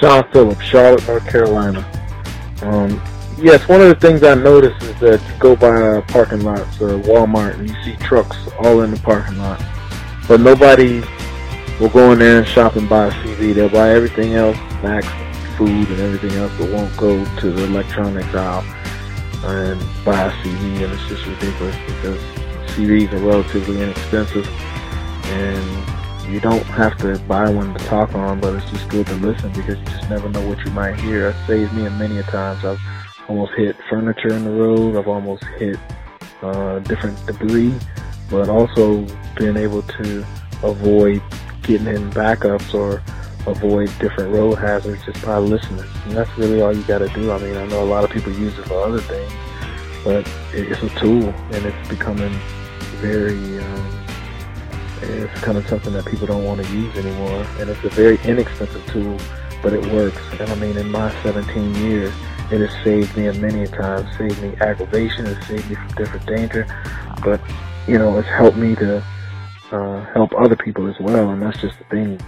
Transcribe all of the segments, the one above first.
Sean Phillips, Charlotte, North Carolina. Um, yes, one of the things I noticed is that you go by parking lots or Walmart and you see trucks all in the parking lot, but nobody will go in there and shop and buy a CB. They'll buy everything else, snacks, food, and everything else, but won't go to the electronics aisle and buy a CB. And it's just ridiculous because CBs are relatively inexpensive and you don't have to buy one to talk on, but it's just good to listen because you just never know what you might hear. It saves me many a times. I've almost hit furniture in the road. I've almost hit uh, different debris, but also being able to avoid getting in backups or avoid different road hazards just by listening. And that's really all you got to do. I mean, I know a lot of people use it for other things, but it's a tool and it's becoming very um, it's kind of something that people don't want to use anymore, and it's a very inexpensive tool, but it works. And I mean, in my 17 years, it has saved me many times, saved me aggravation, it's saved me from different danger, but you know, it's helped me to uh, help other people as well, and that's just the thing.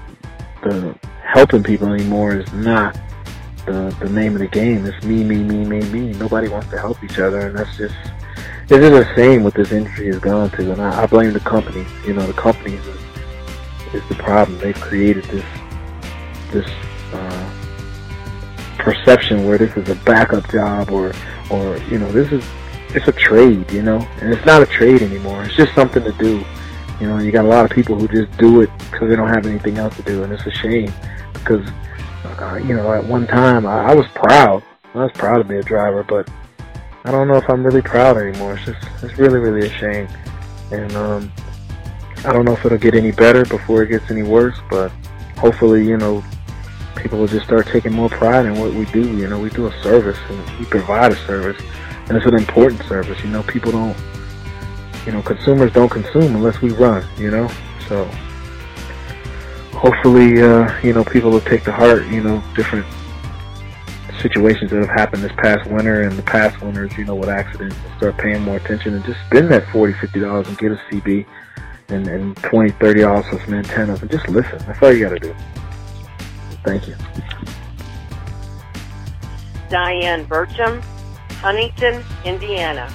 The helping people anymore is not the the name of the game. It's me, me, me, me, me. Nobody wants to help each other, and that's just is a shame what this industry has gone to, and I, I blame the companies. You know, the companies is, is the problem. They've created this this uh, perception where this is a backup job, or or you know, this is it's a trade. You know, and it's not a trade anymore. It's just something to do. You know, you got a lot of people who just do it because they don't have anything else to do, and it's a shame because uh, you know, at one time I, I was proud. I was proud to be a driver, but I don't know if I'm really proud anymore. It's just it's really really a shame, and um, I don't know if it'll get any better before it gets any worse. But hopefully, you know, people will just start taking more pride in what we do. You know, we do a service and we provide a service, and it's an important service. You know, people don't, you know, consumers don't consume unless we run. You know, so hopefully, uh, you know, people will take to heart, you know, different situations that have happened this past winter and the past winters, you know, with accidents, start paying more attention and just spend that forty, fifty dollars and get a CB and, and twenty, thirty dollars for some antennas and just listen. That's all you got to do. Thank you. Diane Burcham, Huntington, Indiana.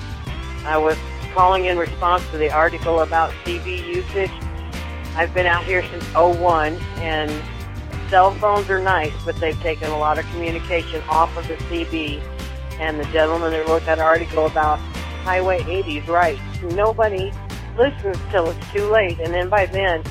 I was calling in response to the article about CB usage. I've been out here since 01 and cell phones are nice, but they've taken a lot of communication off of the CB. And the gentleman that wrote that article about Highway 80 is right. Nobody listens till it's too late, and then by then,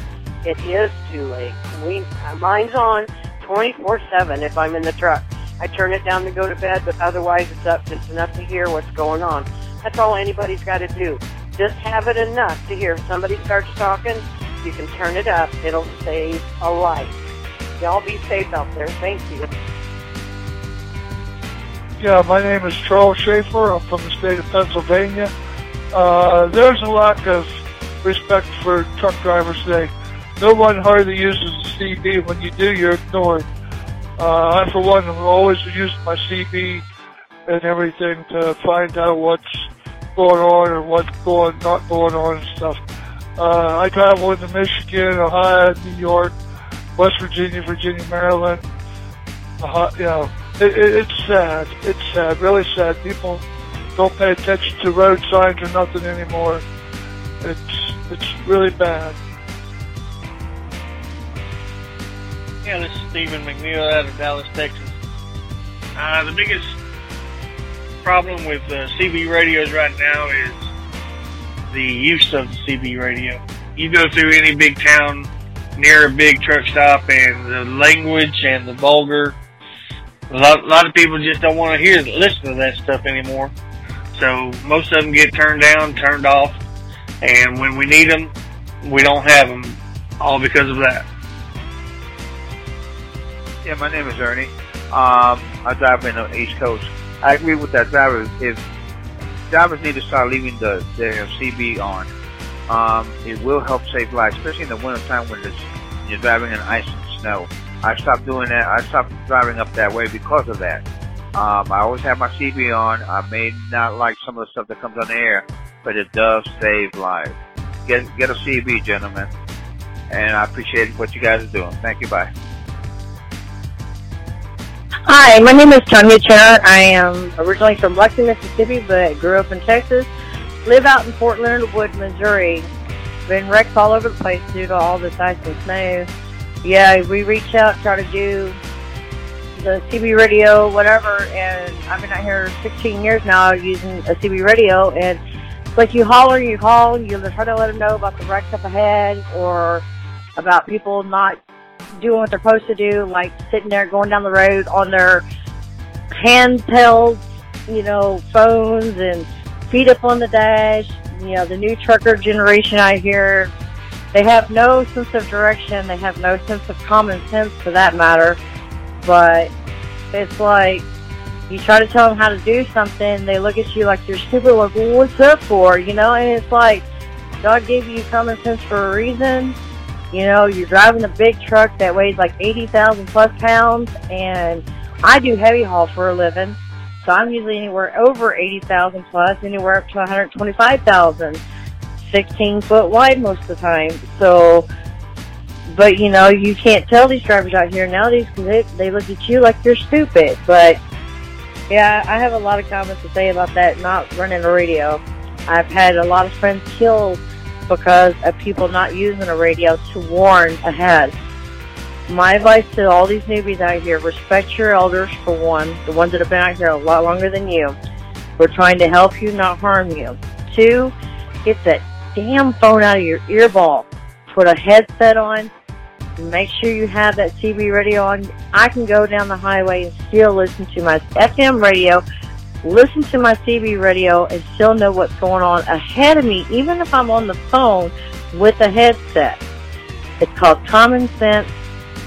it is too late. We mine's on 24/7 if I'm in the truck. I turn it down to go to bed, but otherwise it's up just enough to hear what's going on. That's all anybody's got to do. Just have it enough to hear if somebody starts talking, you can turn it up. It'll save a life. Y'all be safe out there. Thank you. Yeah, my name is Charles Schaefer. I'm from the state of Pennsylvania. Uh, there's a lack of respect for truck drivers today. No one hardly uses the CB. When you do, you're ignored. Uh, I, for one, have always used my CB and everything to find out what's going on or what's going not going on and stuff. Uh, I travel into Michigan, Ohio, New York, West Virginia, Virginia, Maryland. Uh, you know, it, it, it's sad. It's sad, really sad. People don't pay attention to road signs or nothing anymore. It's it's really bad. Yeah, this is Stephen McNeil out of Dallas, Texas. Uh, the biggest problem with uh, CB radios right now is the use of the CB radio. You go through any big town near a big truck stop and the language and the vulgar. A lot, a lot of people just don't want to hear, listen to that stuff anymore. So most of them get turned down, turned off, and when we need them, we don't have them, all because of that. Yeah, my name is Ernie. Um, I drive in the East Coast. I agree with that driver. If drivers need to start leaving the their CB on, um, it will help save lives, especially in the wintertime when it's, you're driving in ice and snow. I stopped doing that. I stopped driving up that way because of that. Um, I always have my CB on. I may not like some of the stuff that comes on the air, but it does save lives. Get get a CB, gentlemen, and I appreciate what you guys are doing. Thank you. Bye. Hi, my name is Tanya Chenner. I am originally from Lexington, Mississippi, but grew up in Texas. Live out in Fort Leonard Wood, Missouri. Been wrecked all over the place due to all this ice and snow. Yeah, we reach out, try to do the CB radio, whatever, and I've been out here 16 years now using a CB radio, and it's like you holler, you call, you try to let them know about the wrecks up ahead, or about people not doing what they're supposed to do, like sitting there going down the road on their handheld, you know, phones and feet up on the dash. You know, the new trucker generation out here, they have no sense of direction. They have no sense of common sense for that matter. But it's like you try to tell them how to do something, they look at you like you're stupid. Like, well, what's that for? You know, and it's like God gave you common sense for a reason you know, you're driving a big truck that weighs like 80,000 plus pounds, and I do heavy haul for a living. So I'm usually anywhere over 80,000 plus, anywhere up to 125,000. 16 foot wide most of the time. So, but you know, you can't tell these drivers out here nowadays because they, they look at you like you're stupid. But yeah, I have a lot of comments to say about that not running a radio. I've had a lot of friends killed because of people not using a radio to warn ahead. My advice to all these newbies out here, respect your elders for one, the ones that have been out here a lot longer than you. We're trying to help you, not harm you. Two, get that damn phone out of your earball. Put a headset on. Make sure you have that CB radio on. I can go down the highway and still listen to my FM radio listen to my CB radio and still know what's going on ahead of me, even if I'm on the phone with a headset. It's called common sense.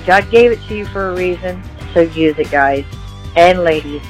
God gave it to you for a reason, so use it, guys and ladies.